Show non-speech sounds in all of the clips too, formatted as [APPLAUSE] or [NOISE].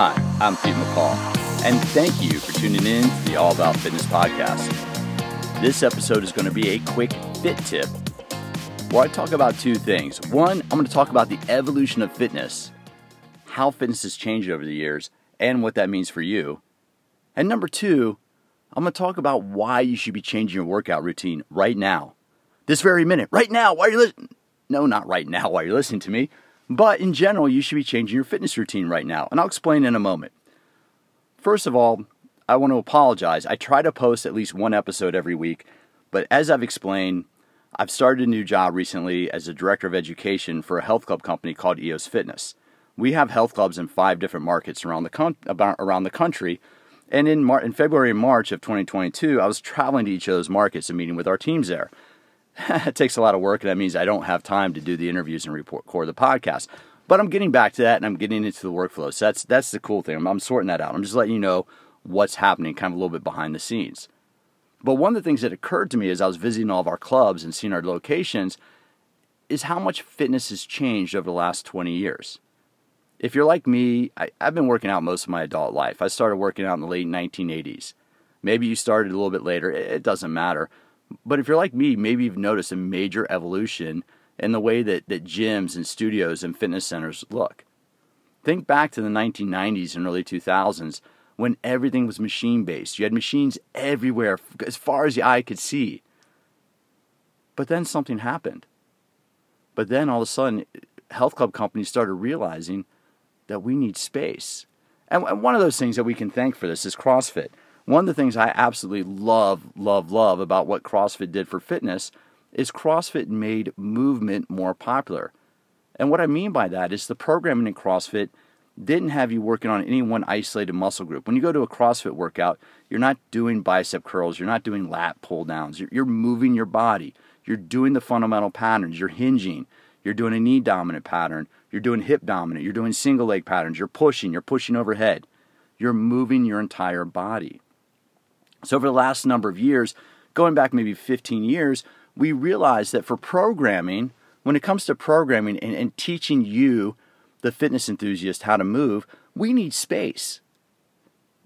Hi, I'm Pete McCall, and thank you for tuning in to the All About Fitness podcast. This episode is going to be a quick fit tip where I talk about two things. One, I'm going to talk about the evolution of fitness, how fitness has changed over the years, and what that means for you. And number two, I'm going to talk about why you should be changing your workout routine right now. This very minute, right now, while you're listening. No, not right now while you're listening to me, but in general, you should be changing your fitness routine right now. And I'll explain in a moment. First of all, I want to apologize. I try to post at least one episode every week, but as I've explained, I've started a new job recently as a director of education for a health club company called EOS Fitness. We have health clubs in five different markets around the con- around the country, and in, Mar- in February and March of 2022, I was traveling to each of those markets and meeting with our teams there. [LAUGHS] it takes a lot of work, and that means I don't have time to do the interviews and record the podcast. But I'm getting back to that, and I'm getting into the workflow. So that's that's the cool thing. I'm, I'm sorting that out. I'm just letting you know what's happening, kind of a little bit behind the scenes. But one of the things that occurred to me as I was visiting all of our clubs and seeing our locations is how much fitness has changed over the last 20 years. If you're like me, I, have been working out most of my adult life. I started working out in the late 1980s. Maybe you started a little bit later, it doesn't matter. But if you're like me, maybe you've noticed a major evolution in the way that, that gyms and studios and fitness centers look. Think back to the 1990s and early 2000s when everything was machine based. You had machines everywhere, as far as the eye could see. But then something happened. But then all of a sudden, health club companies started realizing that we need space. And one of those things that we can thank for this is CrossFit. One of the things I absolutely love, love, love about what CrossFit did for fitness is CrossFit made movement more popular. And what I mean by that is the programming in CrossFit didn't have you working on any one isolated muscle group. When you go to a CrossFit workout, you're not doing bicep curls, you're not doing lat pull downs, you're, moving your body, you're doing the fundamental patterns, you're hinging, you're doing a knee dominant pattern, you're doing hip dominant, you're doing single leg patterns, you're pushing, you're pushing overhead, you're moving your entire body. So, over the last number of years, going back maybe 15 years, we realized that for programming, when it comes to programming and, and teaching you, the fitness enthusiast, how to move, we need space.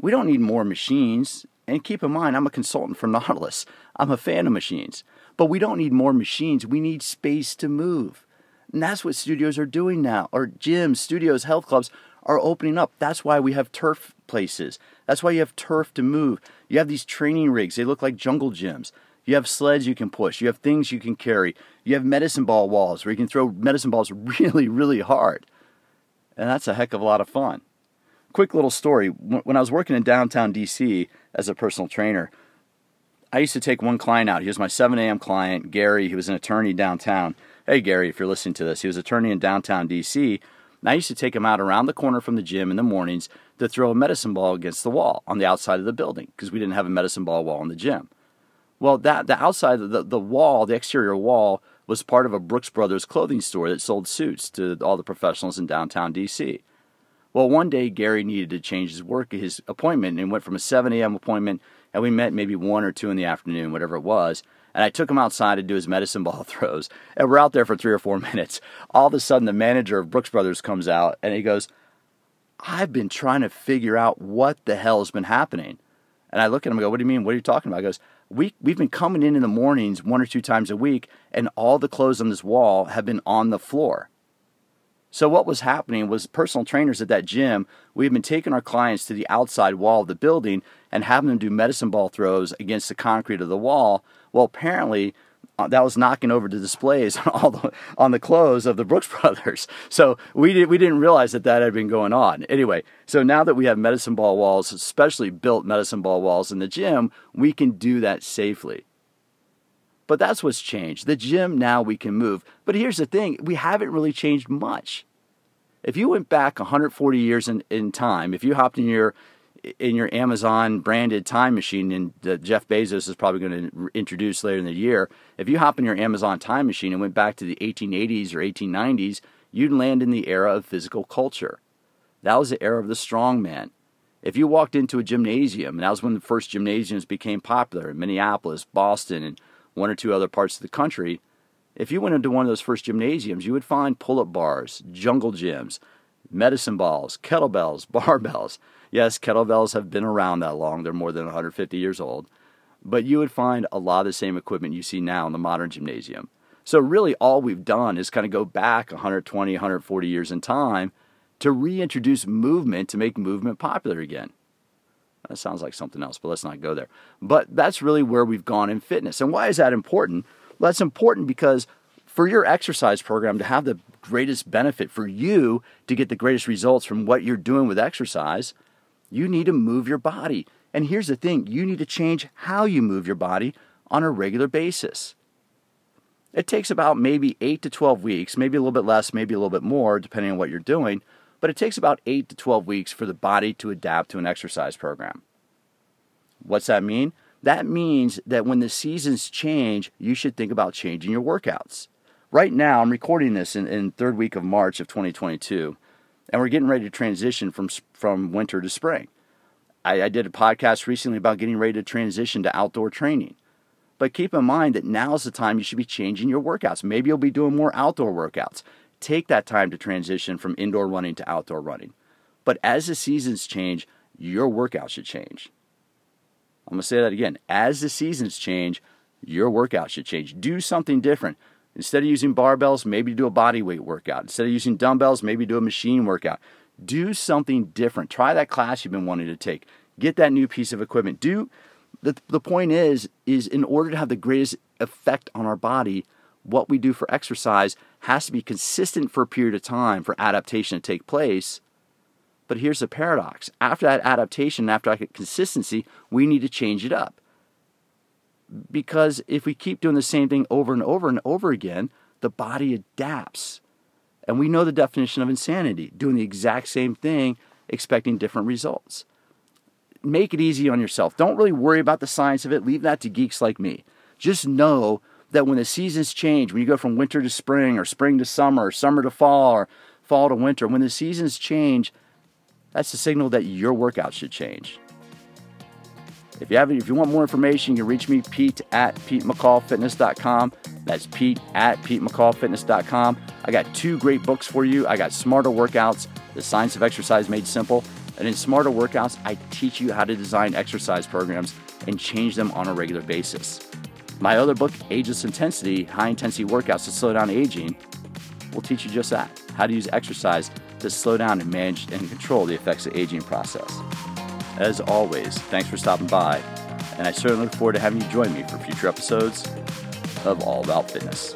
We don't need more machines. And keep in mind, I'm a consultant for [LAUGHS] Nautilus. I'm a fan of machines. But we don't need more machines. We need space to move. And that's what studios are doing now, or gyms, studios, health clubs are opening up. That's why we have turf places. That's why you have turf to move. You have these training rigs, they look like jungle gyms. You have sleds you can push. You have things you can carry. You have medicine ball walls where you can throw medicine balls [LAUGHS] really, really hard. And that's a heck of a lot of fun. Quick little story when I was working in downtown DC as a personal trainer, I used to take one client out. He was my 7 a.m. client, Gary. He was an attorney downtown. Hey, Gary, if you're listening to this, he was attorney in downtown DC. And I used to take him out around the corner from the gym in the mornings to throw a medicine ball against the wall on the outside of the building because we didn't have a medicine ball wall in the gym. Well, that the outside of the, the wall, the exterior wall, was part of a Brooks Brothers clothing store that sold suits to all the professionals in downtown DC. Well, one day Gary needed to change his work, his appointment, and went from a 7 a.m. appointment, and we met maybe 1 or 2 in the afternoon, whatever it was. And I took him outside to do his medicine ball [LAUGHS] throws. And we're out there for three or four [LAUGHS] minutes. All of a sudden, the manager of Brooks Brothers comes out and he goes, I've been trying to figure out what the hell has been happening. And I look at him and go, What do you mean? What are you talking about? He goes, we, We've been coming in in the mornings one or two times a week, and all the clothes on this wall have been on the floor. So, what was happening was personal trainers at that gym, we had been taking our clients to the outside wall of the building and having them do medicine ball throws against the concrete of the wall. Well, apparently, uh, that was knocking over the displays on [LAUGHS] all the, on the clothes of the Brooks [LAUGHS] brothers. So we did, we didn't realize that that had been going on. Anyway, so now that we have medicine ball walls, especially built medicine ball walls in the gym, we can do that safely. But that's what's changed. The gym now we can move. But here's the thing, we haven't really changed much. If you went back 140 years in, in time, if you hopped in your in your Amazon branded time machine, and Jeff Bezos is probably going to introduce later in the year, if you hop in your Amazon time machine and went back to the 1880s or 1890s, you'd land in the era of physical culture. That was the era of the strongman. If you walked into a gymnasium, and that was when the first gymnasiums became popular in Minneapolis, Boston, and one or two other parts of the country, if you went into one of those first gymnasiums, you would find pull up bars, jungle gyms, medicine balls, kettlebells, [LAUGHS] barbells. Yes, kettlebells have been around that long, they're more than 150 years old. But you would find a lot of the same equipment you see now in the modern gymnasium. So, really, all we've done is kind of go back 120, 140 years in time to reintroduce movement to make movement popular again. That sounds like something else, but let's not go there. But that's really where we've gone in fitness. And why is that important? Well, that's important because for your exercise program to have the greatest benefit for you to get the greatest results from what you're doing with exercise, you need to move your body. And here's the thing you need to change how you move your body on a regular basis. It takes about maybe 8 to 12 weeks, maybe a little bit less, maybe a little bit more, depending on what you're doing, but it takes about 8 to 12 weeks for the body to adapt to an exercise program. What's that mean? That means that when the seasons change, you should think about changing your workouts right now, I'm recording this in, in third week of March of 2022, and we're getting ready to transition from from winter to spring. I, I did a podcast recently about getting ready to transition to outdoor training. But keep in mind that now is the time you should be changing your workouts. Maybe you'll be doing more outdoor workouts. Take that time to transition from indoor running to outdoor running. But as the seasons change, your workout should change. I'm going to say that again. As the seasons change, your workout should change. Do something different. Instead of using barbells, maybe do a body weight workout. Instead of using dumbbells, maybe do a machine workout. Do something different. Try that class you've been wanting to take. Get that new piece of equipment. Do the, the point is is in order to have the greatest effect on our body, what we do for exercise has to be consistent for a period of time for adaptation to take place. But here's the paradox. After that adaptation, after that consistency, we need to change it up because if we keep doing the same thing over and over and over again, the body adapts. And we know the definition of insanity doing the exact same thing, expecting different results. Make it easy on yourself. Don't really worry about the science of it. Leave that to geeks like me. Just know that when the seasons change, when you go from winter to spring, or spring to summer, or summer to fall, or fall to winter, when the seasons change, that's the signal that your workout should change. If you have if you want more information, you can reach me, Pete at PeteMcCallFitness.com. That's Pete at PeteMcCallFitness.com. I got two great books for you. I got Smarter Workouts, The Science of Exercise Made Simple. And in Smarter Workouts, I teach you how to design exercise programs and change them on a regular basis. My other book, Ageless Intensity High Intensity Workouts to Slow Down Aging, will teach you just that how to use exercise to slow down and manage and control the effects of aging process. As always, thanks for stopping by, and I certainly look forward to having you join me for future episodes of All About Fitness.